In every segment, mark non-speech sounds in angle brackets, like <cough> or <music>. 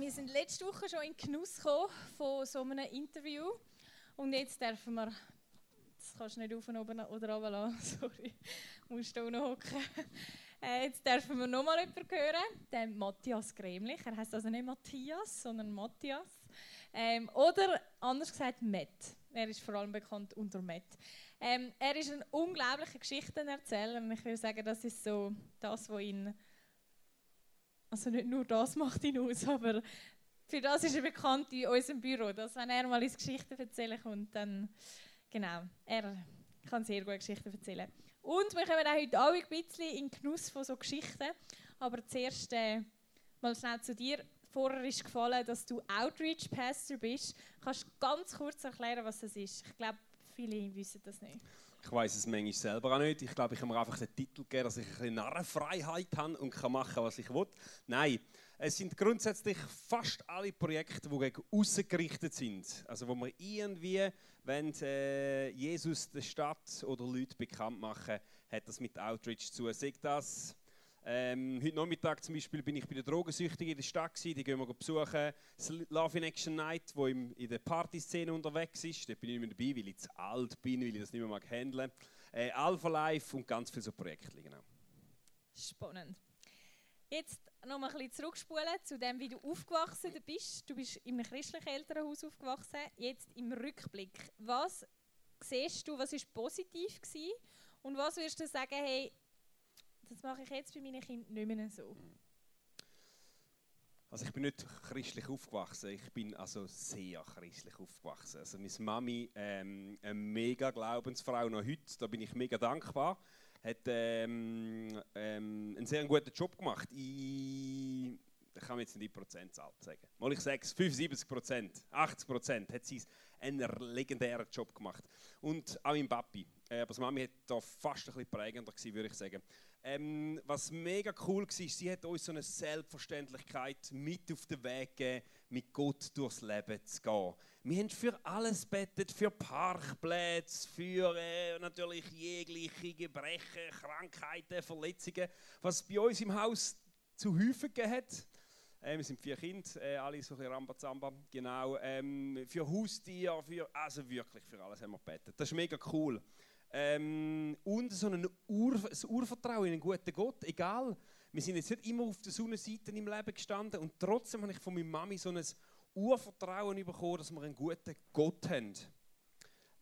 Wir sind letzte Woche schon in Genuss gekommen von so einem Interview und jetzt dürfen wir, das kannst du nicht auf oben oder runter lassen, <laughs> sorry, musst du noch hocken. Äh, jetzt dürfen wir nochmal jemanden hören, den Matthias Gremlich. Er heißt also nicht Matthias, sondern Matthias. Ähm, oder anders gesagt Matt. Er ist vor allem bekannt unter Matt. Ähm, er ist ein unglaublicher Geschichtenerzähler ich würde sagen, das ist so das, was ihn also nicht nur das macht ihn aus, aber für das ist er bekannt in unserem Büro, dass wenn er mal ins Geschichten erzählen kommt, dann genau, er kann sehr gute Geschichten erzählen. Und wir kommen auch heute alle ein bisschen in Genuss von so Geschichten, aber zuerst äh, mal schnell zu dir. Vorher ist gefallen, dass du Outreach Pastor bist. Kannst du ganz kurz erklären, was das ist? Ich glaube, viele wissen das nicht. Ich weiß es manchmal selber auch nicht. Ich glaube, ich habe mir einfach den Titel gegeben, dass ich ein bisschen Narrenfreiheit habe und kann machen, was ich will. Nein, es sind grundsätzlich fast alle Projekte, die gegen außen gerichtet sind. Also wo wir irgendwie, wenn äh, Jesus der Stadt oder Leute bekannt machen, hat das mit Outreach zu. Sagt das ähm, heute Nachmittag zum Beispiel bin ich bei den Drogensüchtigen in der Stadt gewesen, die gehen wir besuchen. Das Love in Action Night, wo im, in der Partyszene unterwegs ist. Da bin ich nicht mehr dabei, weil ich zu alt bin, weil ich das nicht mehr mag handeln. Äh, Alpha Life und ganz viele so Projekte. Genau. Spannend. Jetzt noch mal ein bisschen zurückspulen zu dem, wie du aufgewachsen bist. Du bist einem christlichen Elternhaus aufgewachsen. Jetzt im Rückblick, was siehst du, was ist positiv gewesen? Und was würdest du sagen, hey, das mache ich jetzt bei meinen Kindern nicht mehr so. Also ich bin nicht christlich aufgewachsen, ich bin also sehr christlich aufgewachsen. Also meine Mami, ähm, eine mega Glaubensfrau noch heute, da bin ich mega dankbar, hat ähm, ähm, einen sehr guten Job gemacht. Ich, ich kann jetzt nicht die Prozentzahl sagen. Mal ich sage es, 75 Prozent, 80 Prozent hat sie einen legendären Job gemacht. Und auch mein Papi. Äh, aber das Mami hat da fast ein bisschen prägender gewesen, würde ich sagen. Ähm, was mega cool war, sie hat uns so eine Selbstverständlichkeit mit auf den Weg gegeben, mit Gott durchs Leben zu gehen. Wir haben für alles bettet, für Parkplätze, für äh, natürlich jegliche Gebrechen, Krankheiten, Verletzungen, was bei uns im Haus zu häufig hat. Äh, wir sind vier Kinder, äh, alle so ein bisschen Rambazamba. Genau, ähm, für Haustiere, für, also wirklich für alles haben wir gebetet. Das ist mega cool. Ähm, und so ein, Ur, ein Urvertrauen in einen guten Gott, egal. Wir sind jetzt nicht immer auf der Sonnenseite im Leben gestanden und trotzdem habe ich von meiner Mami so ein Urvertrauen bekommen, dass wir einen guten Gott haben.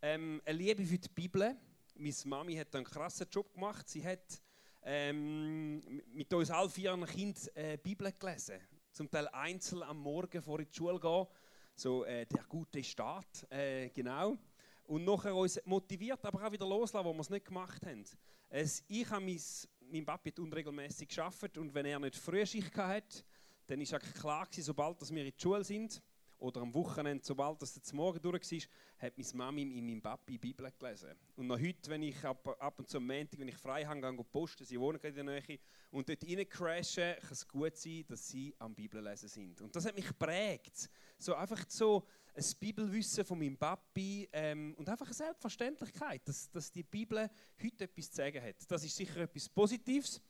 Ähm, eine Liebe für die Bibel. Meine Mami hat einen krassen Job gemacht. Sie hat ähm, mit uns all vier Kindern äh, Bibel gelesen. Zum Teil einzeln am Morgen vor in die Schule gehen. So äh, der gute Staat, äh, genau und nachher uns motiviert, aber auch wieder loslassen, wo wir es nicht gemacht haben. Es, ich habe mein, mein Papi unregelmäßig geschafft und wenn er nicht Frühschicht hatte, dann war klar sobald wir in der Schule sind oder am Wochenende, sobald das jetzt morgen durch war, hat meine Mami in meinem Papi die Bibel gelesen. Und noch heute, wenn ich ab, ab und zu am Montag, wenn ich frei habe, gehe ich posten, sie wohnen in der Nähe, und dort rein crashen, kann es gut sein, dass sie am Bibellesen sind. Und das hat mich geprägt. So einfach so ein Bibelwissen von meinem Papi ähm, und einfach eine Selbstverständlichkeit, dass, dass die Bibel heute etwas zu sagen hat. Das ist sicher etwas Positives.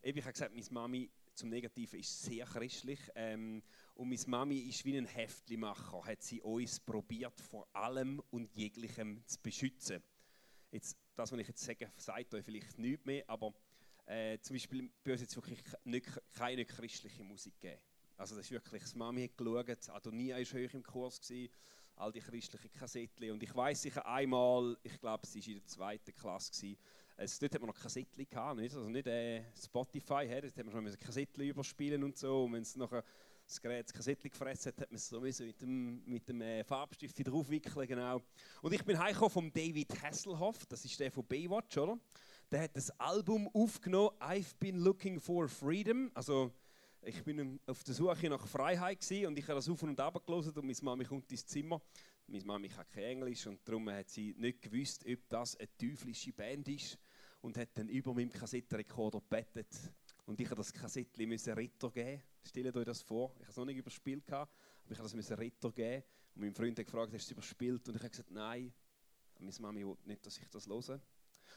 Ich habe gesagt, meine Mami zum Negativen ist sehr christlich ähm, und meine Mami ist wie ein Heftlimacher, hat sie uns probiert vor allem und jeglichem zu beschützen. Jetzt, das, was ich jetzt sage, sagt euch vielleicht nichts mehr, aber äh, zum Beispiel bei uns jetzt wirklich nicht, keine christliche Musik gegeben. Also das ist wirklich, das Mami hat geschaut, Adonia war hoch im Kurs, gewesen, all die christlichen Kassettchen. Und ich weiß sicher einmal, ich glaube, es war in der zweiten Klasse, gewesen, es, dort hat man noch Kassettchen gehabt, nicht? also nicht äh, Spotify, he, dort hat man schon Kassettchen überspielen und so. Und wenn es nachher das Gerät das Kassettchen gefressen hat, hat man es so mit dem, mit dem äh, Farbstift draufwickeln, genau. Und ich bin heimgekommen von David Hasselhoff, das ist der von Baywatch, oder? Der hat das Album aufgenommen, I've been looking for freedom, also ich bin auf der Suche nach Freiheit gewesen und ich habe das auf und ab gelesen und meine Mami kommt ins Zimmer. Meine Mami kann kein Englisch und darum hat sie nicht gewusst, ob das eine teuflische Band ist und hat dann über meinem Kassettenrekorder bettet. Und ich musste das Kassettchen müssen Ritter geben. Stellt euch das vor. Ich habe es noch nicht überspielt, aber ich musste das Ritter geben. Und mein Freund hat gefragt, hast du es überspielt? Und ich habe gesagt, nein. Und meine Mami wollte nicht, dass ich das höre.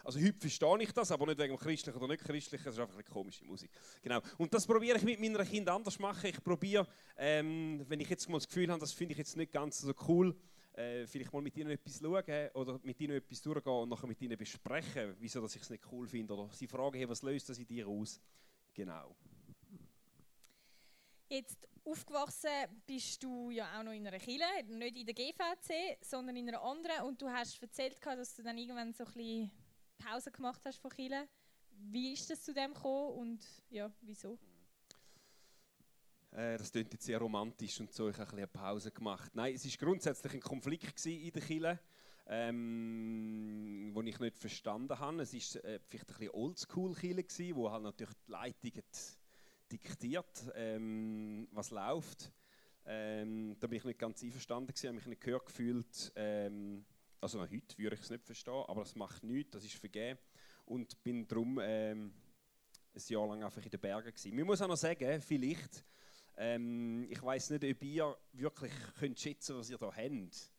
Also heute verstehe ich das, aber nicht wegen dem Christlichen oder nicht Christlichen, es ist einfach eine komische Musik. Genau. Und das probiere ich mit meinen Kindern anders machen. Ich probiere, ähm, wenn ich jetzt mal das Gefühl habe, das finde ich jetzt nicht ganz so cool, äh, vielleicht mal mit ihnen etwas schauen oder mit ihnen etwas durchgehen und nachher mit ihnen besprechen, wieso dass ich es nicht cool finde. Oder sie fragen, hey, was löst das in dir aus? Genau. Jetzt aufgewachsen bist du ja auch noch in einer Kille, nicht in der GVC, sondern in einer anderen. Und du hast erzählt, dass du dann irgendwann so ein bisschen Pause gemacht hast von Kille. Wie ist das zu dem gekommen und ja, wieso? Äh, das klingt jetzt sehr romantisch und so. Ich habe ein eine Pause gemacht. Nein, es war grundsätzlich ein Konflikt in der Kille, ähm, den ich nicht verstanden habe. Es war äh, vielleicht ein bisschen Oldschool-Kille, wo halt natürlich die Leitung diktiert, ähm, was läuft. Ähm, da bin ich nicht ganz einverstanden, habe mich nicht gehört gefühlt. Ähm, also noch heute würde ich es nicht verstehen, aber das macht nichts, das ist vergeben. Und bin darum ähm, ein Jahr lang einfach in den Bergen gewesen. Man muss auch noch sagen, vielleicht, ähm, ich weiß nicht, ob ihr wirklich könnt schätzen was ihr da habt.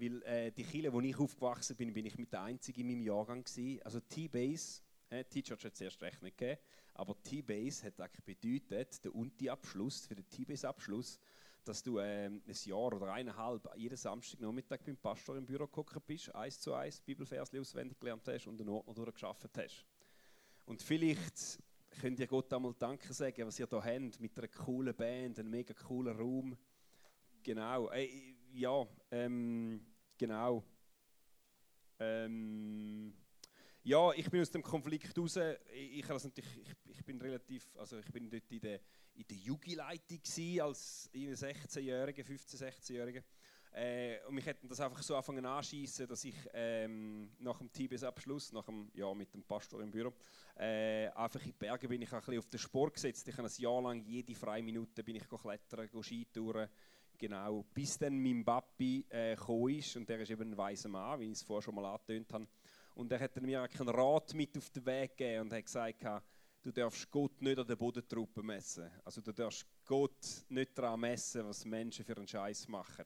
Weil äh, die Kirche, wo ich aufgewachsen bin, bin ich mit der Einzigen in meinem Jahrgang gewesen. Also T-Base, äh, T-Church hat es erst recht nicht gegeben, aber T-Base hat eigentlich bedeutet, der Unti-Abschluss, für den T-Base-Abschluss, dass du ähm, ein Jahr oder eineinhalb jeden Samstagnachmittag beim Pastor im Büro gekommen bist, eins zu eins Bibelvers auswendig gelernt hast und den Ordner durchgeschafft hast. Und vielleicht könnt ihr Gott einmal Danke sagen, was ihr hier habt, mit einer coolen Band, einem mega coolen Raum. Genau, äh, ja, ähm, genau. Ähm, ja, ich bin aus dem Konflikt raus. Ich, ich, also ich, ich bin relativ, also ich bin dort in der, in der Jugendleitung als 16-Jähriger, 15-, 16-Jähriger. Äh, und mich hätten das einfach so anfangen anschießen, dass ich ähm, nach dem TBS-Abschluss, nach dem, ja, mit dem Pastor im Büro, äh, einfach in die Berge bin ich ein bisschen auf den Sport gesetzt. Ich habe ein Jahr lang jede freie Minute bin ich klettern, Skitouren, genau, bis dann mein Papi äh, ist und der ist eben ein weißer Mann, wie ich es vorher schon mal angetönt habe. Und er hat mir einen Rat mit auf den Weg gegeben und hat gesagt, du darfst Gott nicht an den Bodentruppen messen. Also du darfst Gott nicht daran messen, was Menschen für einen Scheiß machen.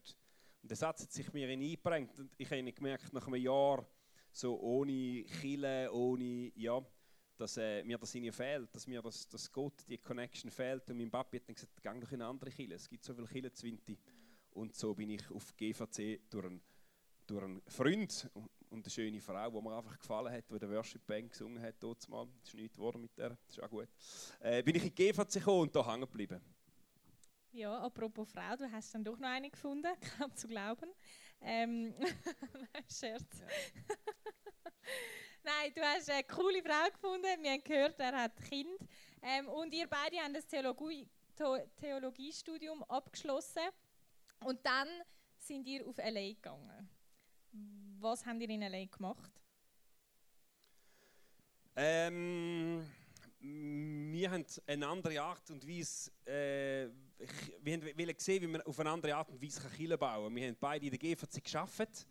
Und der Satz hat sich mir eingeprägt und ich habe gemerkt, nach einem Jahr, so ohne Chile, ohne, ja, dass äh, mir das irgendwie fehlt, dass mir das, dass Gott die Connection fehlt. Und mein Papi hat dann gesagt, geh doch in eine andere Chile. Es gibt so viele Chile Zwinti. Und so bin ich auf GVC durch einen, durch einen Freund und eine schöne Frau, die mir einfach gefallen hat, die der Worship Band gesungen hat, dort mal. Das ist nichts geworden mit der, das ist auch gut. Äh, bin ich in die GVC gekommen und da hängen geblieben. Ja, apropos Frau, du hast dann doch noch eine gefunden, <laughs> kaum zu glauben. Ähm, <laughs> Scherz. Ja. Nein, du hast eine coole Frau gefunden. Wir haben gehört, er hat Kind. Ähm, und ihr beide habt das Theologie, Theologiestudium abgeschlossen. Und dann sind ihr auf LA gegangen. Was habt ihr in LA gemacht? Ähm, wir haben eine andere Art und Weise, äh, wir wollen sehen, wie man auf eine andere Art und Weise Kirche bauen kann. Wir haben beide in der GVC gearbeitet.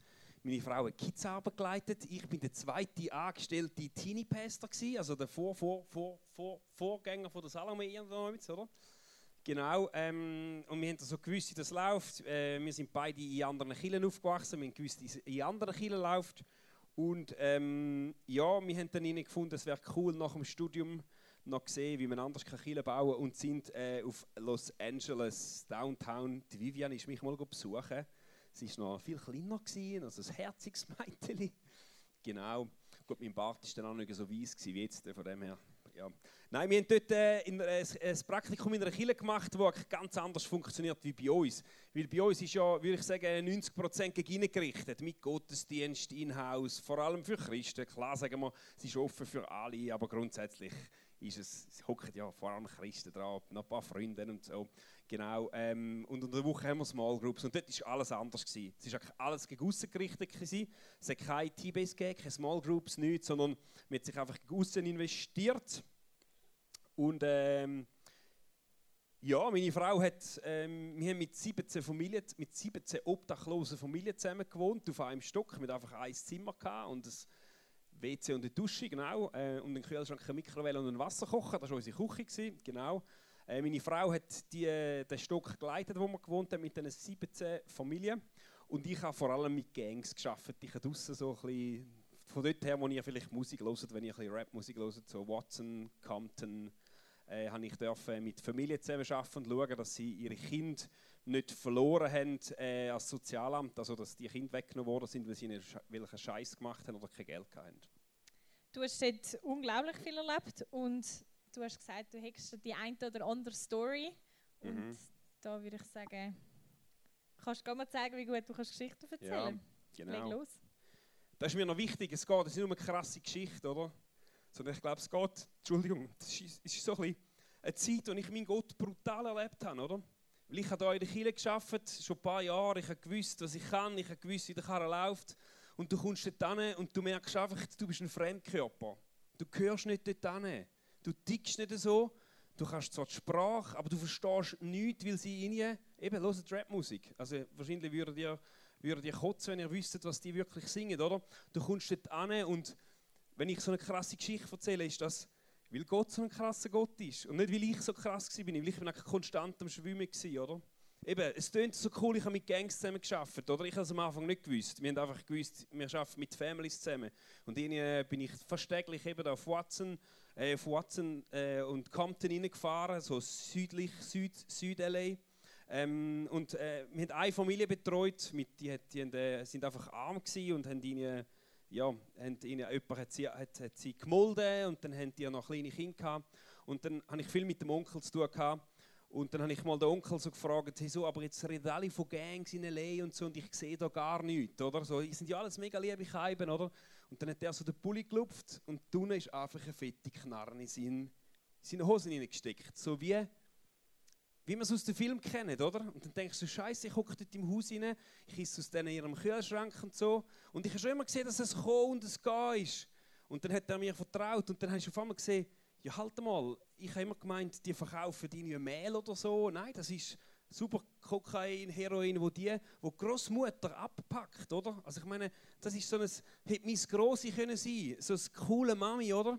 Meine Frau hat Kids geleitet. Ich bin der zweite angestellte Teenie Pastor also der Vor, Vor, Vor, Vor, Vorgänger von der Salome oder? Genau. Ähm, und wir haben so gewusst, wie das läuft. Äh, wir sind beide in anderen Kirchen aufgewachsen. Wir haben gewusst, wie es in anderen Kirchen läuft. Und ähm, ja, wir haben dann gefunden, es wäre cool nach dem Studium noch gesehen, wie man anders Kirche bauen kann und sind äh, auf Los Angeles, Downtown. Die Vivian ist mich mal besuchen. Sie war noch viel kleiner, gewesen, also ein herziges <laughs> Mädchen. Genau. Gut, mein Bart war dann auch nicht so weiß wie jetzt, von dem her. Ja. Nein, wir haben dort äh, in, äh, ein Praktikum in einer Kirche gemacht, das ganz anders funktioniert wie bei uns. Weil bei uns ist ja, würde ich sagen, 90% gegen gerichtet, mit Gottesdienst, in-house, vor allem für Christen. Klar sagen wir, es ist offen für alle, aber grundsätzlich ist es, es hocken ja vor allem Christen dran, noch ein paar Freunde und so. Genau. Ähm, und unter der Woche haben wir Small Groups und dort war alles anders. Gewesen. Es war alles gegen gerichtet. Gewesen. Es hat keine T-Base gegeben, keine Small Groups, nichts, sondern man hat sich einfach gegen investiert. Und ähm, ja, meine Frau hat, ähm, wir haben mit 17 Familien, mit 17 obdachlosen Familien zusammen gewohnt, auf einem Stock, mit einfach ein Zimmer gehabt und das WC und eine Dusche, genau. Äh, und einen Kühlschrank, eine Mikrowelle und einen Wasserkocher. Das war unsere Küche, gewesen, genau. Äh, meine Frau hat die, äh, den Stock geleitet, wo wir gewohnt haben, mit diesen 17 Familien. Und ich habe vor allem mit Gangs geschafft. Ich habe draußen so ein bisschen von dort her, wo ihr vielleicht Musik hört, wenn ihr ein bisschen Rap-Musik hört, so Watson, Compton, äh, habe ich dürfen mit Familien zusammen arbeiten und schauen, dass sie ihre Kinder nicht verloren haben äh, als Sozialamt, also dass die Kinder weggenommen worden sind, weil sie einen Scheiß gemacht haben oder kein Geld hatten. Du hast dort unglaublich viel erlebt und du hast gesagt, du hättest die eine oder andere Story. Und Mhm. da würde ich sagen, kannst du mal zeigen, wie gut du kannst Geschichten erzählen Ja, Leg genau. los. Das ist mir noch wichtig. Es geht, es ist nicht nur eine krasse Geschichte, oder? Sondern ich glaube, es geht, Entschuldigung, es ist, ist so ein bisschen eine Zeit, in der ich meinen Gott brutal erlebt habe, oder? Weil ich habe hier in der Kirche gearbeitet, schon ein paar Jahre, ich habe gewusst, was ich kann, ich habe gewusst, wie der Karre läuft. Und du kommst dort hin und du merkst einfach, du bist ein Fremdkörper. Du gehörst nicht dort hin. Du tickst nicht so. Du kannst zwar die Sprache, aber du verstehst nichts, weil sie in ihr, eben, hört Rapmusik. Also wahrscheinlich würdet ihr, würdet ihr kotzen, wenn ihr wüsstet, was die wirklich singen, oder? Du kommst dort hin und wenn ich so eine krasse Geschichte erzähle, ist das, weil Gott so ein krasser Gott ist. Und nicht, weil ich so krass war, weil ich bin konstant am Schwimmen oder? Eben, es klingt so cool, ich habe mit Gangs zusammen gearbeitet, oder? Ich habe es am Anfang nicht gewusst. Wir haben einfach gewusst, wir arbeiten mit Families zusammen. Und äh, bin ich fast täglich eben auf Watson, äh, auf Watson äh, und Compton reingefahren, so südlich, Süd, Süd-LA. Ähm, und äh, wir haben eine Familie betreut, mit, die, hat, die haben, äh, sind einfach arm und haben ihnen, ja, haben ihnen, jemand hat sie, hat, hat sie gemolden und dann haben die noch kleine Kinder gehabt. Und dann habe ich viel mit dem Onkel zu tun gehabt. Und dann habe ich mal den Onkel so gefragt, hey, so, aber jetzt reden alle von Gangs in L.A. und so und ich sehe da gar nichts, oder? So, sind ja alles mega liebe Scheiben, oder? Und dann hat er so den Pulli gelupft und unten ist einfach eine fette Knarre in seine, seine Hosen hineingesteckt. So wie, wie man es aus dem Film kennt, oder? Und dann denkst du, Scheiße, ich hocke dort im Haus rein, ich esse aus denen in ihrem Kühlschrank und so. Und ich habe schon immer gesehen, dass es kommen und es gehen ist. Und dann hat er mir vertraut und dann habe ich auf einmal gesehen, ja halt mal, ich habe immer gemeint, die verkaufen die Mehl oder so. Nein, das ist super Kokain, Heroin, wo die, wo die Großmutter abpackt, oder? Also ich meine, das ist so ein, hätte mein Grossi können sein, so eine coole Mami, oder?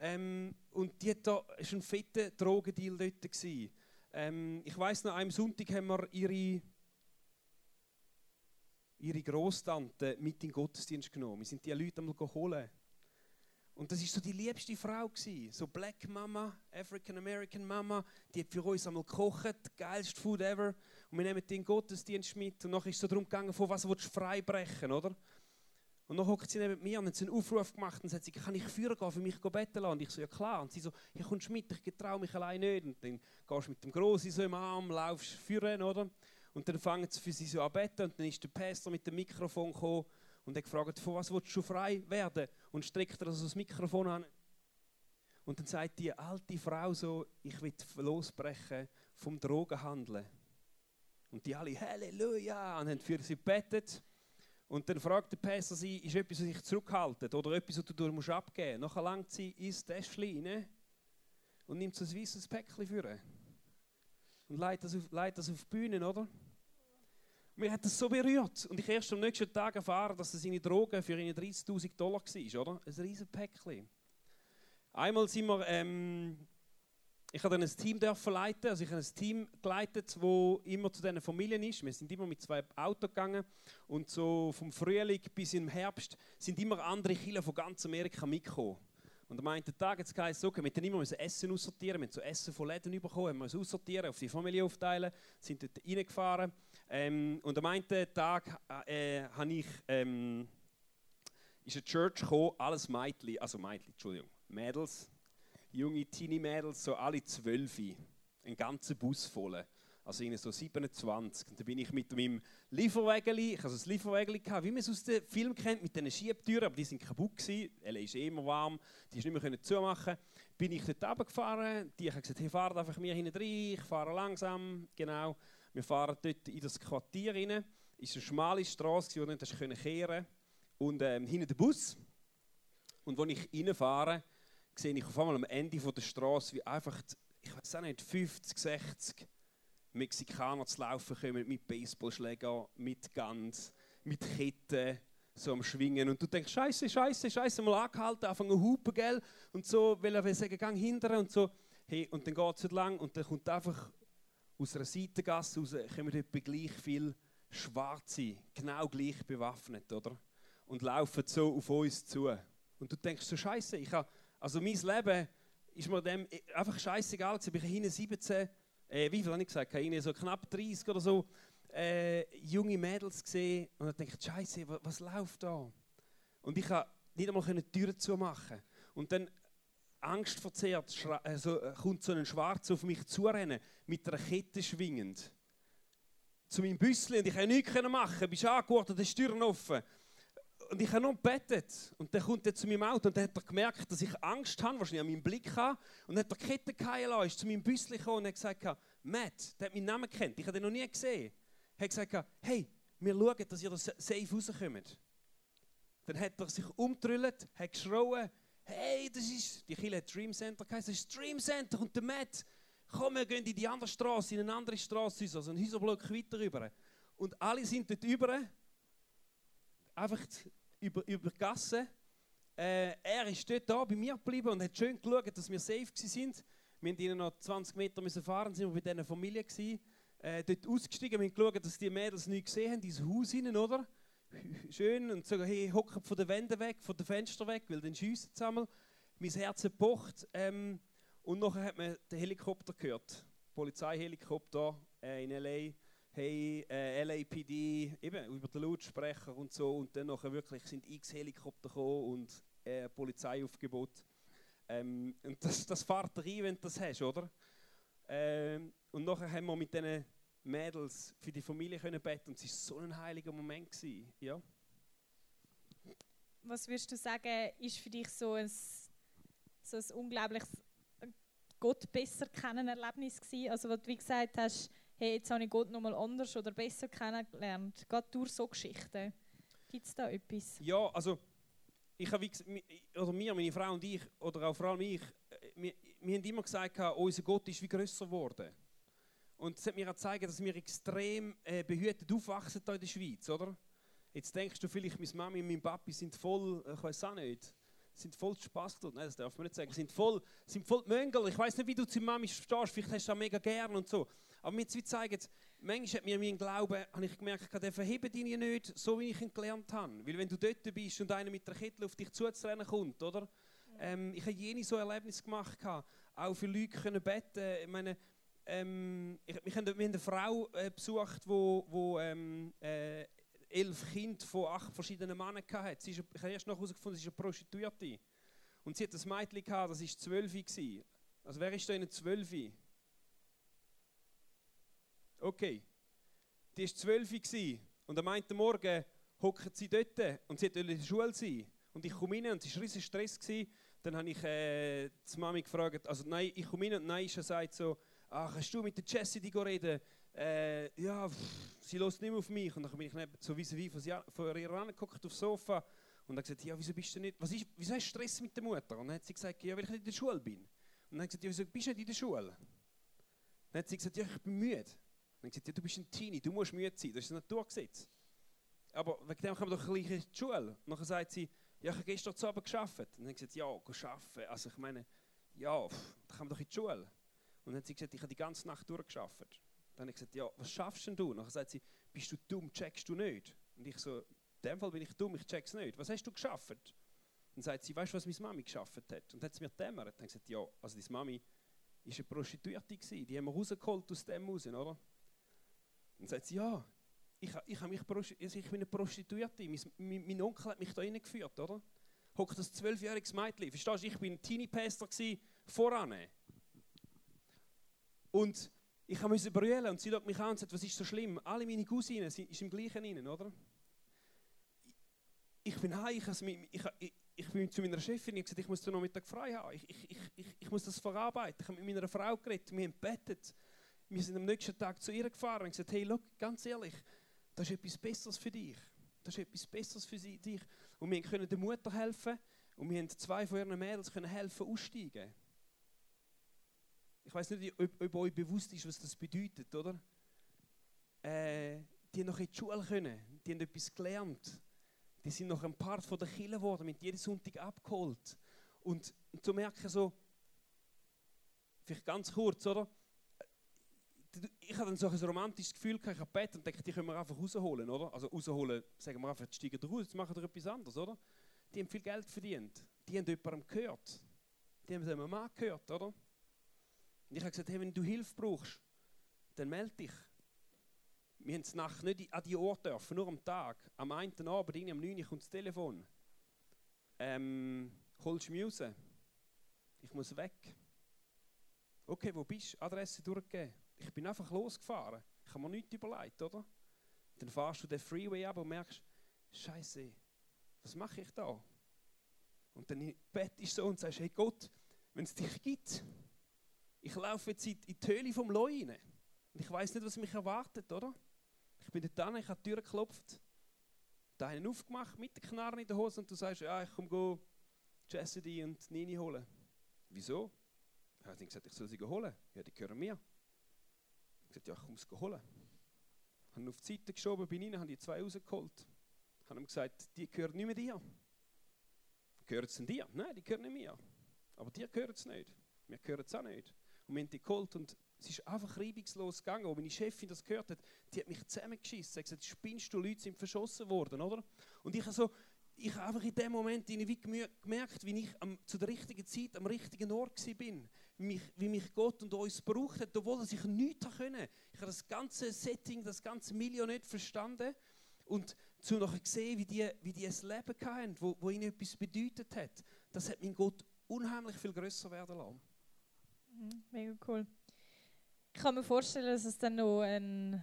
Ähm, und die hat da, ist ein fetter Drogendeal dort gewesen. Ähm, ich weiß noch, am Sonntag haben wir ihre ihre Großtante mit in den Gottesdienst genommen. Wir sind die Leute einmal holen. Und das ist so die liebste Frau gewesen. so Black Mama, African American Mama, die hat für uns einmal gekocht, geilste Food ever. Und wir nehmen den Gottesdienst mit und nachher ist es so darum gegangen, von was willst du freibrechen, oder? Und dann hockt sie neben mir und hat einen Aufruf gemacht und sagt kann ich führen gehen, für mich betteln lassen? Und ich so, ja klar. Und sie so, ja kommst mit, ich getraue mich allein nicht. Und dann gehst du mit dem Grossi so im Arm, laufst führen, oder? Und dann fangen sie für sie so an beten und dann ist der Pastor mit dem Mikrofon gekommen und hat gefragt, von was willst du frei werden? Und streckt er also das Mikrofon an. Und dann sagt die alte Frau so, ich will losbrechen vom Drogenhandeln. Und die alle, Halleluja, und haben für sie gebetet. Und dann fragt der Pastor sie, ist etwas, was sich zurückhaltet oder etwas, was du durch musst abgeben musst. Nachher langt sie ins Täschchen rein und nimmt so ein weißes Päckchen für Und leitet das, auf, leitet das auf die Bühne, oder? Mir hat das so berührt. Und ich erst am nächsten Tag erfahren, dass das seine Drogen für ihn 30.000 Dollar war, oder? Ein riesen Päckchen. Einmal sind wir, ähm, ich habe dann ein Team dürfen leiten, also ich habe ein Team geleitet, das immer zu diesen Familien ist. Wir sind immer mit zwei Autos gegangen und so vom Frühling bis im Herbst sind immer andere Kinder von ganz Amerika mitgekommen. Und am einen Tag hat es geheißen, okay, wir mussten immer müssen Essen aussortieren, wir haben so Essen von Läden bekommen, haben wir es aussortieren, auf die Familie aufteilen, sind dort reingefahren. Ähm, und am einen Tag äh, habe ich, ähm, ist eine Church gekommen, alles Mädchen, also Mädchen, Entschuldigung, Mädels, junge Teenie-Mädels, so alle zwölf, ein ganzer Bus voll. Also ihnen so 27. Und dann bin ich mit meinem Lieferwägeli, ich hatte also ein Lieferwägeli, wie man es aus dem Film kennt, mit diesen Schiebtüren, aber die sind kaputt gewesen. Elle ist eh immer warm, die ist nicht mehr zumachen. Bin ich dort runtergefahren, die haben gesagt, hey, fahrt einfach mir hinten rein, ich fahre langsam, genau. Wir fahren dort in das Quartier rein. Es war eine schmale Straße, wo du nicht kehren konntest. Und ähm, hinten der Bus. Und als ich reinfahre, sehe ich auf einmal am Ende der Straße, wie einfach, ich weiß auch nicht, 50, 60 Mexikaner zu laufen kommen mit Baseballschlägern, mit Guns, mit Ketten, so am Schwingen. Und du denkst, Scheiße, Scheiße, Scheiße, mal angehalten, anfangen zu hupen, gell? Und so, weil er will sagen, gang hinterher und so. Hey, und dann geht es lang und dann kommt einfach aus einer Seitengasse raus, kommen etwa gleich viele Schwarze, genau gleich bewaffnet, oder? und laufen so auf uns zu. Und du denkst so, Scheiße, ich habe, also mein Leben ist mir dem einfach scheißegal gewesen. Ich hinten 17, äh, wie viel habe ich gesagt? Ich so knapp 30 oder so äh, junge Mädels gesehen und dann denke ich, Scheiße, was, was läuft da? Und ich konnte nicht einmal die Türen zumachen. Und dann angstverzerrt also, kommt so ein Schwarzer auf mich zurennen, mit einer Kette schwingend. Zu meinem Büssli und ich konnte nichts machen. Bist angeordnet, die Türen offen. Und ich habe noch gebetet. Und dann kommt er zu meinem Auto und dann hat er gemerkt, dass ich Angst habe, wahrscheinlich an meinem Blick habe. Und dann hat er die Kette lassen, ist zu meinem Büssli gekommen und hat gesagt, Matt, der hat meinen Namen kennt, ich habe ihn noch nie gesehen. Er hat gesagt, hey, wir schauen, dass ihr da safe rauskommt. Dann hat er sich umgedrüllt, hat geschrauen, hey, das ist, die Kille hat Dream Center geheißen, das ist Dream Center und der Matt, komm, wir gehen in die andere Straße, in eine andere Straße, also einen Häuserblock weiter rüber. Und alle sind dort rüber, einfach über, über die Gasse. Äh, er ist dort da bei mir geblieben und hat schön geschaut, dass wir safe sind. Wir mussten ihnen noch 20 Meter müssen fahren, sind wir bei dieser Familie. Äh, dort ausgestiegen, wir haben geschaut, dass die Mädels nichts gesehen haben, dieses Haus hinein, oder? <laughs> Schön und sagen, hey, hocken von den Wänden weg, von den Fenstern weg, weil dann schiessen zusammen. Mein Herz pocht. Ähm, und nachher hat man den Helikopter gehört. Polizeihelikopter äh, in L.A hey, äh, LAPD, eben über den Lautsprecher und so. Und dann nachher wirklich sind x Helikopter gekommen und äh, Polizeiaufgebot. Ähm, und das, das fährt rein, wenn du das hast, oder? Ähm, und nachher haben wir mit diesen Mädels für die Familie können beten und es war so ein heiliger Moment. Gewesen, ja. Was würdest du sagen, ist für dich so ein, so ein unglaubliches Gott besser kennen Erlebnis gewesen? Also, was du wie gesagt hast, hey, jetzt habe ich Gott noch mal anders oder besser kennengelernt. Gerade durch so Geschichten. Gibt es da etwas? Ja, also ich habe, oder mir, meine Frau und ich, oder auch vor allem ich, äh, wir, wir haben immer gesagt, unser Gott ist wie grösser geworden. Und es hat mir auch gezeigt, dass wir extrem äh, behütet aufwachsen hier in der Schweiz, oder? Jetzt denkst du vielleicht, meine Mami und mein Papi sind voll, äh, ich weiß auch nicht, sind voll Spaß dort. Nein, das darf man nicht sagen. Sind voll, sind voll Möngel. Ich weiß nicht, wie du zu Mami stehst. Vielleicht hast du das mega gern und so. Aber mir zeigen, manchmal hat mir mein Glaube, habe ich gemerkt, der verhebt ihn nicht, so wie ich ihn gelernt habe. Weil wenn du dort bist und einer mit der Kette auf dich zuzurennen kommt, oder? Ähm, ich habe jene so Erlebnis gemacht, auch für Leute können beten. Ich meine, ähm, ich, wir, haben, eine Frau äh, besucht, wo, wo ähm, äh, elf Kinder von acht verschiedenen Männern hatte. Sie ist, ich habe erst noch herausgefunden, sie ist eine Prostituierte. Und sie hat ein Mädchen gehabt, das war zwölf. Also wer ist da in der zwölf? Okay. Die war zwölf und am einen Morgen hockt sie dort und sie wollte in der Schule sein. Und ich komme rein und es war riesig Stress. Dann habe ich äh, die Mami gefragt, also nein, ich komme rein und nein, sie sagt so, ach, kannst du mit der Jessie die reden? Äh, ja, pff, sie lässt nicht mehr auf mich. Und dann bin ich so wie von, sie, von ihr angeguckt aufs Sofa und habe gesagt, ja, wieso bist du nicht, was ist, wieso hast du Stress mit der Mutter? Und dann hat sie gesagt, ja, weil ich nicht in der Schule bin. Und dann hat sie gesagt, ja, wieso bist du nicht in der Schule? Dann hat sie gesagt, ja, ich bin müde. Dann gesagt, ja, du bist ein Teenie, du musst müde sein, das ist ein Naturgesetz. Aber wegen dem kommen wir doch gleich in die Schule. Und dann sagt sie, ja, ich habe gestern zu Abend gearbeitet. Und dann hat sie gesagt, ja, arbeiten. Also ich meine, ja, pff, dann kommen wir doch in die Schule. Und dann hat sie gesagt, ich habe die ganze Nacht durchgearbeitet. Dann habe ich gesagt, ja, was schaffst denn du? Und dann sagt sie, bist du dumm, checkst du nicht? Und ich so, in dem Fall bin ich dumm, ich check's nicht. Was hast du geschafft? Dann sagt sie, weißt du, was meine Mami geschafft hat? Und dann hat sie mir dämmert. Dann habe ich gesagt, ja, also deine Mami war eine Prostituierte gewesen. Die haben wir rausgeholt aus dem raus, oder? Dann sagt sie, ja, ich, ich, mich also ich bin eine Prostituierte. Mein, mein, mein, Onkel hat mich da reingeführt, oder? Hockt das zwölfjähriges Mädchen. Verstehst du, ich bin Teenie-Pastor voran. Und ich musste brüllen und sie schaut mich an und sagt, was ist so schlimm? Alle meine Cousinen sind im gleichen rein, oder? Ich bin heim, ich, ich, ich, ich bin zu meiner Chefin und gesagt, ich muss den Nachmittag frei haben. Ich, ich, ich, ich, ich muss das verarbeiten. Ich habe mit meiner Frau geredet, wir haben bettet. Wir sind am nächsten Tag zu ihr gefahren und gesagt, hey, look, ganz ehrlich, das ist etwas Besseres für dich. Das ist etwas Besseres für dich. Und wir können der Mutter helfen und wir haben zwei von ihren Mädels können helfen aussteigen. Ich weiß nicht, ob, ob euch bewusst ist, was das bedeutet, oder? Äh, die haben noch in die Schule können, die haben etwas gelernt. Die sind noch ein Part von der Kirche geworden, mit jedem Sonntag abgeholt. Und, und zu merken so, vielleicht ganz kurz, oder? ich hatte dann so ein romantisches Gefühl, ich habe Bett und dachte, die können wir einfach rausholen, oder? Also rausholen, sagen wir einfach, steigen raus, jetzt machen wir etwas anderes, oder? Die haben viel Geld verdient. Die haben jemandem gehört. Die haben einem Mann gehört, oder? Und ich habe gesagt, hey, wenn du Hilfe brauchst, dann melde dich. Wir haben es Nacht nicht an die Ort dürfen, nur am Tag. Am einen Abend, irgendwie am 9 Uhr kommt das Telefon. Ähm, holst du mich raus? Ich muss weg. Okay, wo bist du? Adresse durchgegeben. Ich bin einfach losgefahren. Ich habe mir nichts überlegt, oder? Dann fahrst du den Freeway ab und merkst, Scheiße, was mache ich da? Und dann bettest du so und sagst, hey Gott, wenn es dich gibt, ich laufe jetzt in die Höhle vom Leu. Und ich weiß nicht, was mich erwartet, oder? Ich bin dort dran, ich habe die Tür geklopft, da einen aufgemacht mit der Knarre in der Hose und du sagst, ja, ich komme Cassidy und Nini holen. Wieso? Er hat gesagt, ich soll sie holen. Ja, die gehören mir. Ich habe gesagt, ja, ich komme sie holen. Ich habe auf die Seite geschoben, bin rein, habe die zwei rausgeholt. Ich habe ihm gesagt, die gehören nicht mehr dir. Gehören sie dir? Nein, die gehören nicht mir. Aber dir gehören sie nicht. Mir gehören sie auch nicht. Und wir haben die geholt und es ist einfach reibungslos gegangen. Und meine Chefin das gehört hat, die hat mich zusammengeschissen. Sie hat gesagt, spinnst du, Leute sind verschossen worden, oder? Und ich habe so, ich habe einfach in dem Moment wie gemerkt, wie ich am, zu der richtigen Zeit am richtigen Ort. Wie mich, wie mich Gott und uns gebraucht hat, obwohl ich nichts können. Ich habe das ganze Setting, das ganze Million nicht verstanden. Und zu nachher gesehen, wie die, wie die ein Leben hatten, wo, wo ihnen etwas bedeutet hat. Das hat mein Gott unheimlich viel größer werden lassen. Mhm, cool. Ich kann mir vorstellen, dass es dann noch ein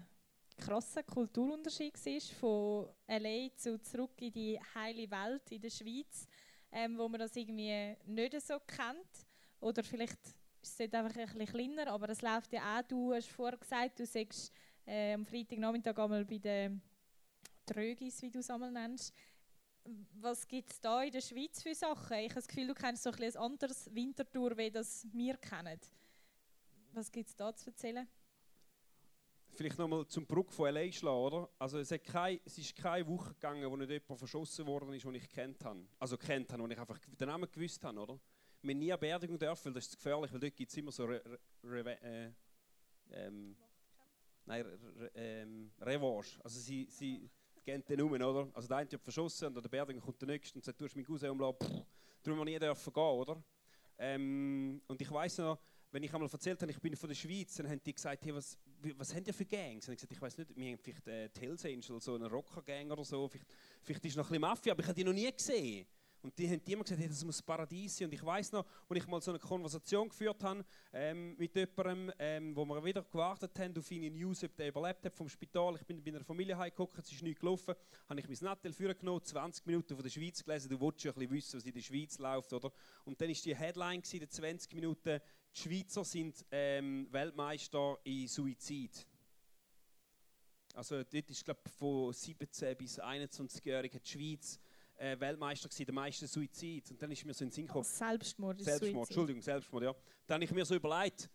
krasser Kulturunterschied war von LA zu zurück in die heile Welt in der Schweiz, ähm, wo man das irgendwie nicht so kennt. Oder vielleicht ist es einfach ein bisschen kleiner, aber es läuft ja auch. Du hast vorher gesagt, du sagst äh, am Freitagnachmittag einmal bei den Trögis, wie du es einmal nennst. Was gibt es da in der Schweiz für Sachen? Ich habe das Gefühl, du kennst so ein, ein anderes Wintertour, wie das wir kennen. Was gibt es da zu erzählen? Vielleicht nochmal zum Bruck von L.A. oder? Also es, hat kein, es ist keine Woche gegangen, wo nicht jemand verschossen worden ist, den ich kennt habe. Also kennt habe, wo ich einfach den Namen gewusst habe, oder? Wir nie eine Beerdigung dürfen, weil das ist gefährlich, weil dort gibt es immer so Re, Re, äh, ähm, nein, Re, ähm, Revanche. Also sie, sie gehen den um, oder? Also der eine hat verschossen und an der Beerdigung kommt der Nächste und sagt, du hast mich umlassen, darum wir nie gehen, oder? Ähm, und ich weiß noch, wenn ich einmal erzählt habe, ich bin von der Schweiz, dann haben die gesagt, hey, was, was habt ihr für Gangs? Und ich gesagt, ich weiß nicht, wir haben vielleicht äh, Hells Angels, so eine Rocker-Gang oder so, vielleicht, vielleicht ist noch ein bisschen Mafia, aber ich habe die noch nie gesehen. Und die haben immer gesagt, hey, das muss Paradies sein. Und ich weiß noch, als ich mal so eine Konversation geführt habe ähm, mit jemandem, ähm, wo wir wieder gewartet haben auf eine News, ob der überlebt hat vom Spital. Ich bin bei einer Familie heimgeguckt, es ist nichts gelaufen. Habe ich mein Nattel vorgenommen, 20 Minuten von der Schweiz gelesen. Du wolltest ja ein bisschen wissen, was in der Schweiz läuft, oder? Und dann war die Headline, gewesen, 20 Minuten, die Schweizer sind ähm, Weltmeister in Suizid. Also dort ist, glaube von 17 bis 21-Jährigen die Schweiz äh, Weltmeister gewesen, der meiste Suizid. Und dann ist mir so in den Sinn gekommen. Selbstmord ist Selbstmord, Suizid. Entschuldigung, Selbstmord, ja. Dann habe ich mir so überlegt,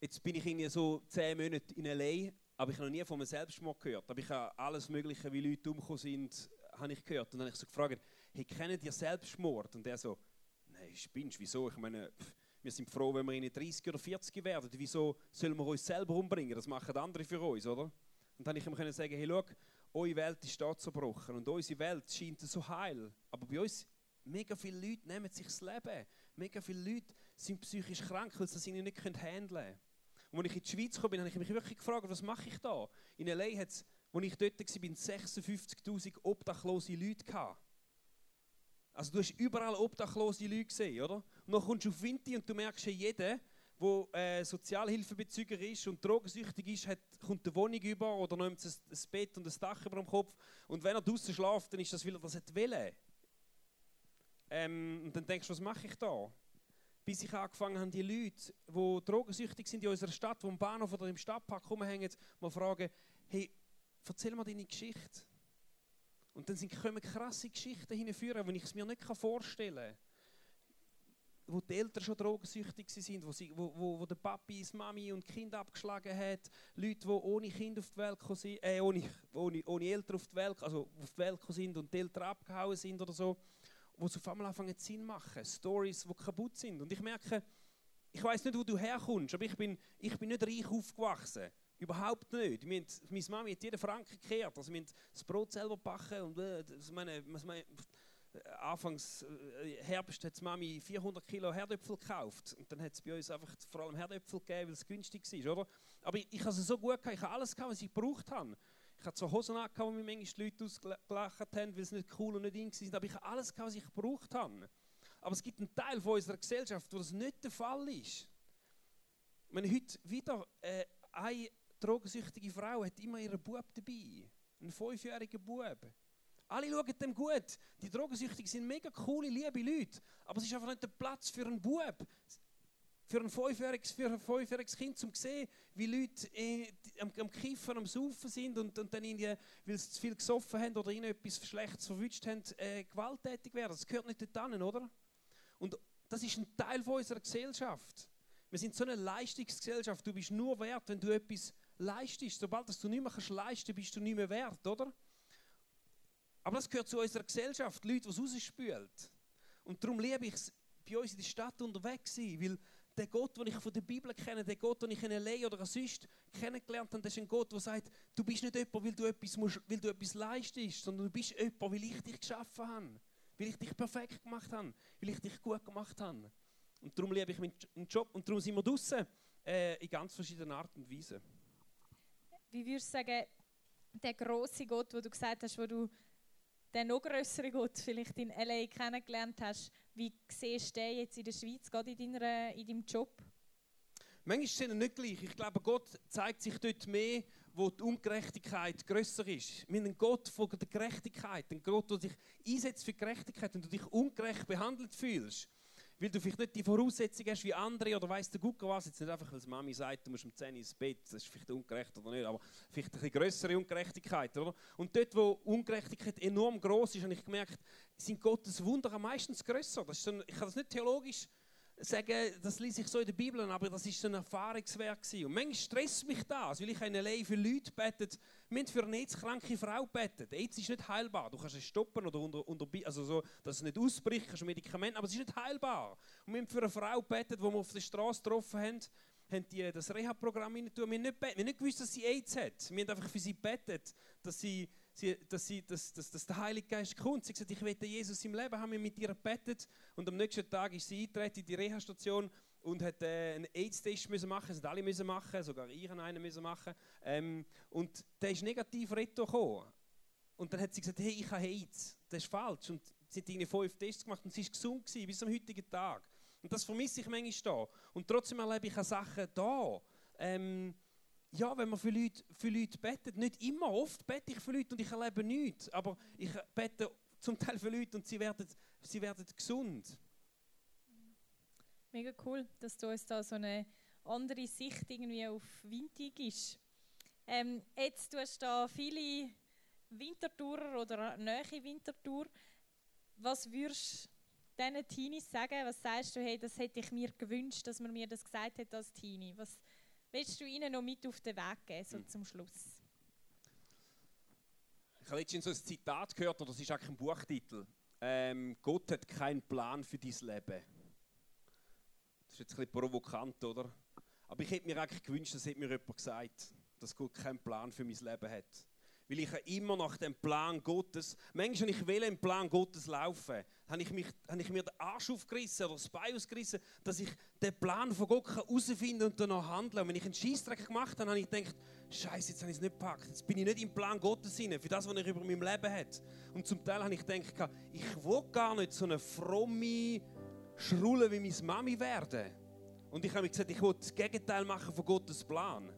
jetzt bin ich irgendwie so zehn Monate in L.A., aber ich habe noch nie von einem Selbstmord gehört. Aber ich habe alles Mögliche, wie Leute umgekommen sind, habe ich gehört. Und dann habe ich so gefragt, hey, kennt ihr Selbstmord? Und er so, nein, spinnst wieso? Ich meine, pff, wir sind froh, wenn wir in 30 oder 40 werden. Wieso sollen wir uns selber umbringen? Das machen andere für uns, oder? Und dann ich ihm sagen, hey, schau, eure Welt ist da zerbrochen und unsere Welt scheint so heil. Aber bei uns, mega viele Leute nehmen sich das Leben. Mega viele Leute sind psychisch krank, weil sie das nicht handeln können. Und als ich in die Schweiz kam, habe ich mich wirklich gefragt, was mache ich da? In L.A. hat es, als ich dort war, 56'000 obdachlose Leute gehabt. Also du hast überall obdachlose Leute gesehen, oder? Und dann kommst du auf Winter und du merkst, jeder, der äh, Sozialhilfebezüger ist und drogensüchtig ist, hat, kommt eine Wohnung über oder nimmt ein, ein Bett und ein Dach über dem Kopf. Und wenn er draußen schläft, dann ist das, weil er das will. Ähm, und dann denkst du, was mache ich da? Bis ich angefangen habe, die Leute, die drogensüchtig sind in unserer Stadt, die im Bahnhof oder im Stadtpark rumhängen, mal fragen, hey, erzähl mir deine Geschichte. Und dann kommen krasse Geschichten hinführen, die ich es mir nicht vorstellen kann wo die Eltern schon drogensüchtig sind, wo, sie, wo, wo, wo der Papi, das Mami und Kind abgeschlagen hat, Leute, die ohne Kind auf die Welt sind, äh, ohne, ohne, ohne Eltern auf die Welt, also auf die Welt sind und die Eltern abgehauen sind oder so, wo es auf einmal anfangen Sinn machen, Stories, die kaputt sind. Und ich merke, ich weiß nicht, wo du herkommst, aber ich bin, ich bin nicht reich aufgewachsen. Überhaupt nicht. Haben, meine Mami hat jeden Franken gekehrt. Also wir haben das Brot selber backen und äh, das meine, das meine, Anfangs äh, Herbst hat Mami 400 Kilo Herdöpfel gekauft und dann hat es bei uns einfach vor allem Herdöpfel gegeben, weil es günstig war, oder? Aber ich, ich habe es so gut gehabt, ich habe alles gehabt, was ich gebraucht habe. Ich hatte so Hosen an, wo mir manchmal Leute ausgelacht haben, weil es nicht cool und nicht in waren, aber ich habe alles gehabt, was ich gebraucht habe. Aber es gibt einen Teil von unserer Gesellschaft, wo das nicht der Fall ist. Meine, heute wieder äh, eine drogensüchtige Frau hat immer ihren Bub dabei. Einen fünfjährigen Bub. Alle schauen dem gut. Die Drogensüchtigen sind mega coole, liebe Leute. Aber es ist einfach nicht der Platz für einen Bub. Für ein fünfjähriges, für Kind, um zu sehen, wie Leute äh, am, am Kiffen, am Saufen sind und, und dann, irgendwie, weil sie zu viel gesoffen haben oder ihnen etwas Schlechtes verwünscht haben, äh, gewalttätig werden. Das gehört nicht dorthin, oder? Und das ist ein Teil von unserer Gesellschaft. Wir sind so eine Leistungsgesellschaft. Du bist nur wert, wenn du etwas leistest. Sobald du nicht mehr kannst leisten bist du nicht mehr wert, oder? Aber das gehört zu unserer Gesellschaft, Leute, die es rausspült. Und darum liebe ich es, bei uns in der Stadt unterwegs zu sein, weil der Gott, den ich von der Bibel kenne, der Gott, den ich in L.A. oder sonst kennengelernt habe, das ist ein Gott, der sagt, du bist nicht jemand, weil du etwas, musst, weil du etwas leistest, sondern du bist jemand, weil ich dich geschaffen habe, weil ich dich perfekt gemacht habe, weil ich dich gut gemacht habe. Und darum liebe ich meinen Job und darum sind wir draußen äh, in ganz verschiedenen Arten und Weisen. Wie würdest du sagen, der große Gott, wo du gesagt hast, wo du den noch größeren Gott vielleicht in L.A. kennengelernt hast, wie siehst du den jetzt in der Schweiz, gerade in, deiner, in deinem Job? Manchmal ist es nicht gleich. Ich glaube, Gott zeigt sich dort mehr, wo die Ungerechtigkeit größer ist. Wir haben Gott von der Gerechtigkeit, einen Gott, der sich einsetzt für Gerechtigkeit und du dich ungerecht behandelt fühlst weil du vielleicht nicht die Voraussetzungen hast wie andere oder weißt der Gucker was, jetzt nicht einfach, weil Mami sagt, du musst um 10 Uhr ins Bett, das ist vielleicht ungerecht oder nicht, aber vielleicht eine größere Ungerechtigkeit, oder? Und dort, wo Ungerechtigkeit enorm groß ist, habe ich gemerkt, sind Gottes Wunder meistens größer. Das ist so ein, ich kann das nicht theologisch sagen, das lese ich so in der Bibel, aber das ist so ein Erfahrungswerk. Und manchmal stresst mich das, weil ich in L.A. für Leute betet. Wir haben für eine AIDS-kranke Frau betet. AIDS ist nicht heilbar. Du kannst es stoppen oder unter, unter also so, dass es nicht ausbricht, kannst Medikamente, aber es ist nicht heilbar. Und wir haben für eine Frau betet, die wir auf der Straße getroffen haben, haben die das Reha-Programm rein Wir haben nicht, wir haben nicht gewusst, dass sie AIDS hat. Wir haben einfach für sie betet, dass sie sie, dass, sie, dass, dass, dass der Heilige Geist kommt. Sie hat gesagt, ich will Jesus im Leben, haben wir mit ihr gebetet und am nächsten Tag ist sie eingetreten in die Reha-Station und hat äh, einen AIDS-Test müssen machen, das alle müssen machen, sogar ich einen müssen machen. Ähm, und der ist negativ retto. Und dann hat sie gesagt, hey, ich habe AIDS, das ist falsch. Und sie hat irgendwie fünf Tests gemacht und sie ist gesund gewesen, bis zum heutigen Tag. Und das vermisse ich manchmal da. Und trotzdem erlebe ich auch Sachen da. Ähm, ja, wenn man für Leute, für Leute betet, nicht immer, oft bete ich für Leute und ich erlebe nichts, aber ich bete zum Teil für Leute und sie werden, sie werden gesund. Mega cool, dass du uns da so eine andere Sicht irgendwie auf Windig ist. Ähm, jetzt tust du da viele Wintertourer oder nähe Wintertour. Was würdest du diesen Teenies sagen? Was sagst du, hey, das hätte ich mir gewünscht, dass man mir das gesagt hätte als Teenie? Was, Willst du ihnen noch mit auf den Weg geben, so hm. zum Schluss? Ich habe letztens so ein Zitat gehört, oder das ist eigentlich ein Buchtitel. Ähm, Gott hat keinen Plan für dein Leben. Das ist jetzt ein bisschen provokant, oder? Aber ich hätte mir eigentlich gewünscht, das hätte mir jemand gesagt, dass Gott keinen Plan für mein Leben hat weil ich immer nach dem Plan Gottes, manchmal, wenn ich will im Plan Gottes laufen, habe ich, mich, habe ich mir den Arsch aufgerissen oder das Bein ausgerissen, dass ich den Plan von Gott herausfinden und danach handeln. Und wenn ich einen Scheißdreck gemacht habe, habe ich gedacht, Scheiße, jetzt habe ich es nicht gepackt. Jetzt bin ich nicht im Plan Gottes hinein, für das, was er über mein Leben hat. Und zum Teil habe ich gedacht, ich will gar nicht so eine fromme Schrulle wie meine Mami werden. Und ich habe mir gesagt, ich will das Gegenteil machen von Gottes Plan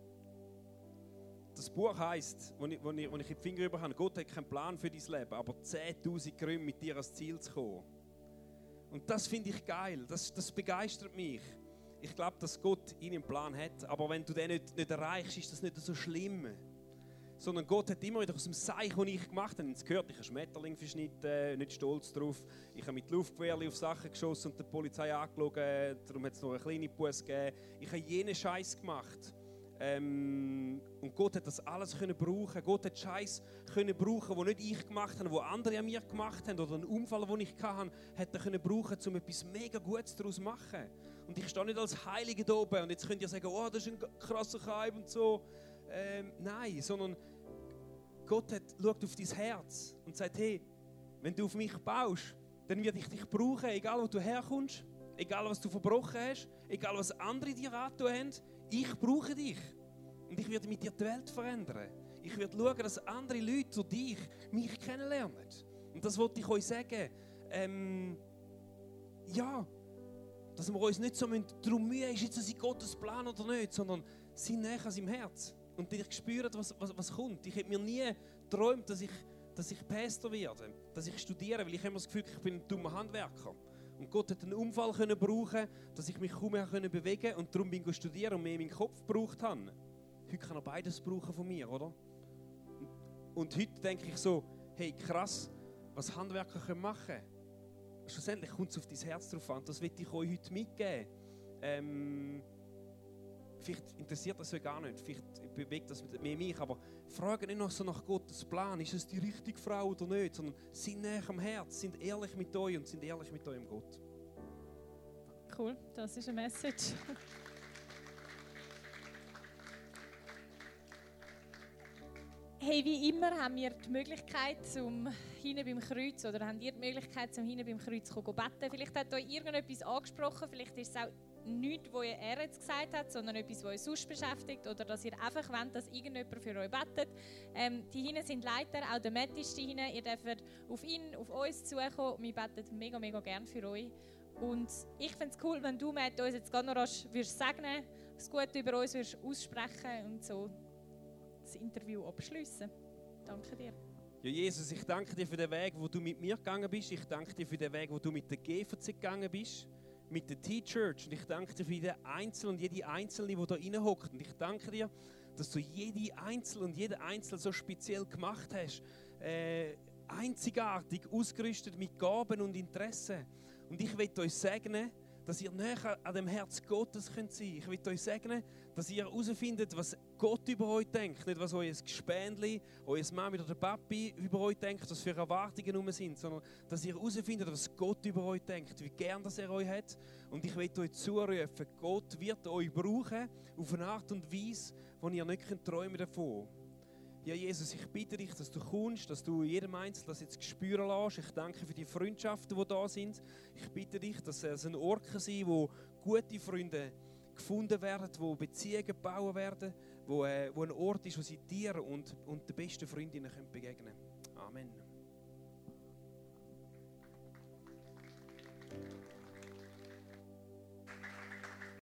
das Buch heißt, wo ich, wo, ich, wo ich die Finger über habe, Gott hat keinen Plan für dein Leben, aber 10.000 Gründe mit dir ans Ziel zu kommen. Und das finde ich geil, das, das begeistert mich. Ich glaube, dass Gott einen Plan hat, aber wenn du den nicht, nicht erreichst, ist das nicht so schlimm. Sondern Gott hat immer wieder aus dem Seich, das ich gemacht habe, es gehört, ich habe Schmetterling verschnitten, nicht stolz drauf. Ich habe mit Luftgewehrli auf Sachen geschossen und der Polizei angeschaut, darum hat es noch eine kleine Buß gegeben. Ich habe jenen Scheiß gemacht. Ähm, und Gott hat das alles können brauchen. Gott hat Scheiß können brauchen, wo nicht ich gemacht habe, wo andere an mir gemacht haben oder einen Unfall, den ich hatte, hat er können brauchen, um etwas mega Gutes daraus zu machen. Und ich stehe nicht als Heilige da oben und jetzt könnt ihr sagen, oh, das ist ein krasser Kaib und so. ähm, nein, sondern Gott hat, schaut auf dein Herz und sagt, hey, wenn du auf mich baust, dann werde ich dich brauchen, egal wo du herkommst, egal was du verbrochen hast, egal was andere dir antun haben, ich brauche dich. Und ich werde mit dir die Welt verändern. Ich werde schauen, dass andere Leute zu dich mich kennenlernen. Und das wollte ich euch sagen. Ähm, ja, dass wir uns nicht so darum mühen, ist jetzt Gottes Plan oder nicht, sondern sind näher an seinem Herz. Und ich spüre, was, was, was kommt. Ich hätte mir nie geträumt, dass ich, dass ich Pastor werde, dass ich studiere, weil ich immer das Gefühl ich bin ein dummer Handwerker. Und Gott hat einen Unfall können brauchen, dass ich mich kaum mehr können bewegen und darum bin ich studieren und mehr meinen Kopf gebraucht habe. Heute kann er beides brauchen von mir, oder? Und heute denke ich so, hey krass, was Handwerker machen können. Schlussendlich kommt es auf dein Herz drauf an. Das will ich euch heute mitgeben. Ähm, vielleicht interessiert das euch gar nicht, vielleicht bewegt das mehr mich, aber frage nicht noch so nach Gottes Plan, ist es die richtige Frau oder nicht, sondern sind näher am Herz, sind ehrlich mit euch und sind ehrlich mit eurem Gott. Cool, das ist eine Message. Hey, wie immer haben wir die Möglichkeit, zum hinten beim Kreuz, oder habt ihr die Möglichkeit, zum hinten beim Kreuz zu beten? Vielleicht hat euch irgendetwas angesprochen, vielleicht ist es auch nichts, was er jetzt gesagt hat, sondern etwas, was euch sonst beschäftigt, oder dass ihr einfach wollt, dass irgendjemand für euch betet. Ähm, die hinten sind Leiter, auch der Matt ist hinten. Ihr dürft auf ihn, auf uns zukommen. Wir beten mega, mega gern für euch. Und ich finde es cool, wenn du, Matt, uns jetzt gerade noch würdest segnen, das Gute über uns würdest aussprechen und so das Interview abschließen. Danke dir. Ja, Jesus, ich danke dir für den Weg, wo du mit mir gegangen bist. Ich danke dir für den Weg, wo du mit der GVC gegangen bist, mit der T-Church. Und ich danke dir für jeden Einzelnen und jede Einzelne, die da reinhockt. Und ich danke dir, dass du jede Einzelne und jede Einzelne so speziell gemacht hast. Äh, einzigartig ausgerüstet mit Gaben und Interessen. Und ich will euch segnen, dass ihr näher an dem Herz Gottes könnt sein. Ich will euch segnen, dass ihr herausfindet, was Gott über euch denkt. Nicht, was euer Gespendli, euer Mami oder der Papi über euch denkt, was für Erwartungen rum sind, sondern dass ihr herausfindet, was Gott über euch denkt, wie gern das er euch hat. Und ich will euch zurufen, Gott wird euch brauchen auf eine Art und Weise, wo ihr nicht träumen davon. Ja, Jesus, ich bitte dich, dass du kommst, dass du jedem Einzelnen das jetzt spüren lässt. Ich danke für die Freundschaften, die da sind. Ich bitte dich, dass es ein Ort sein wo gute Freunde gefunden werden, wo Beziehungen bauen werden, wo, äh, wo ein Ort ist, wo sie dir und, und den besten Freundinnen begegnen können. Amen.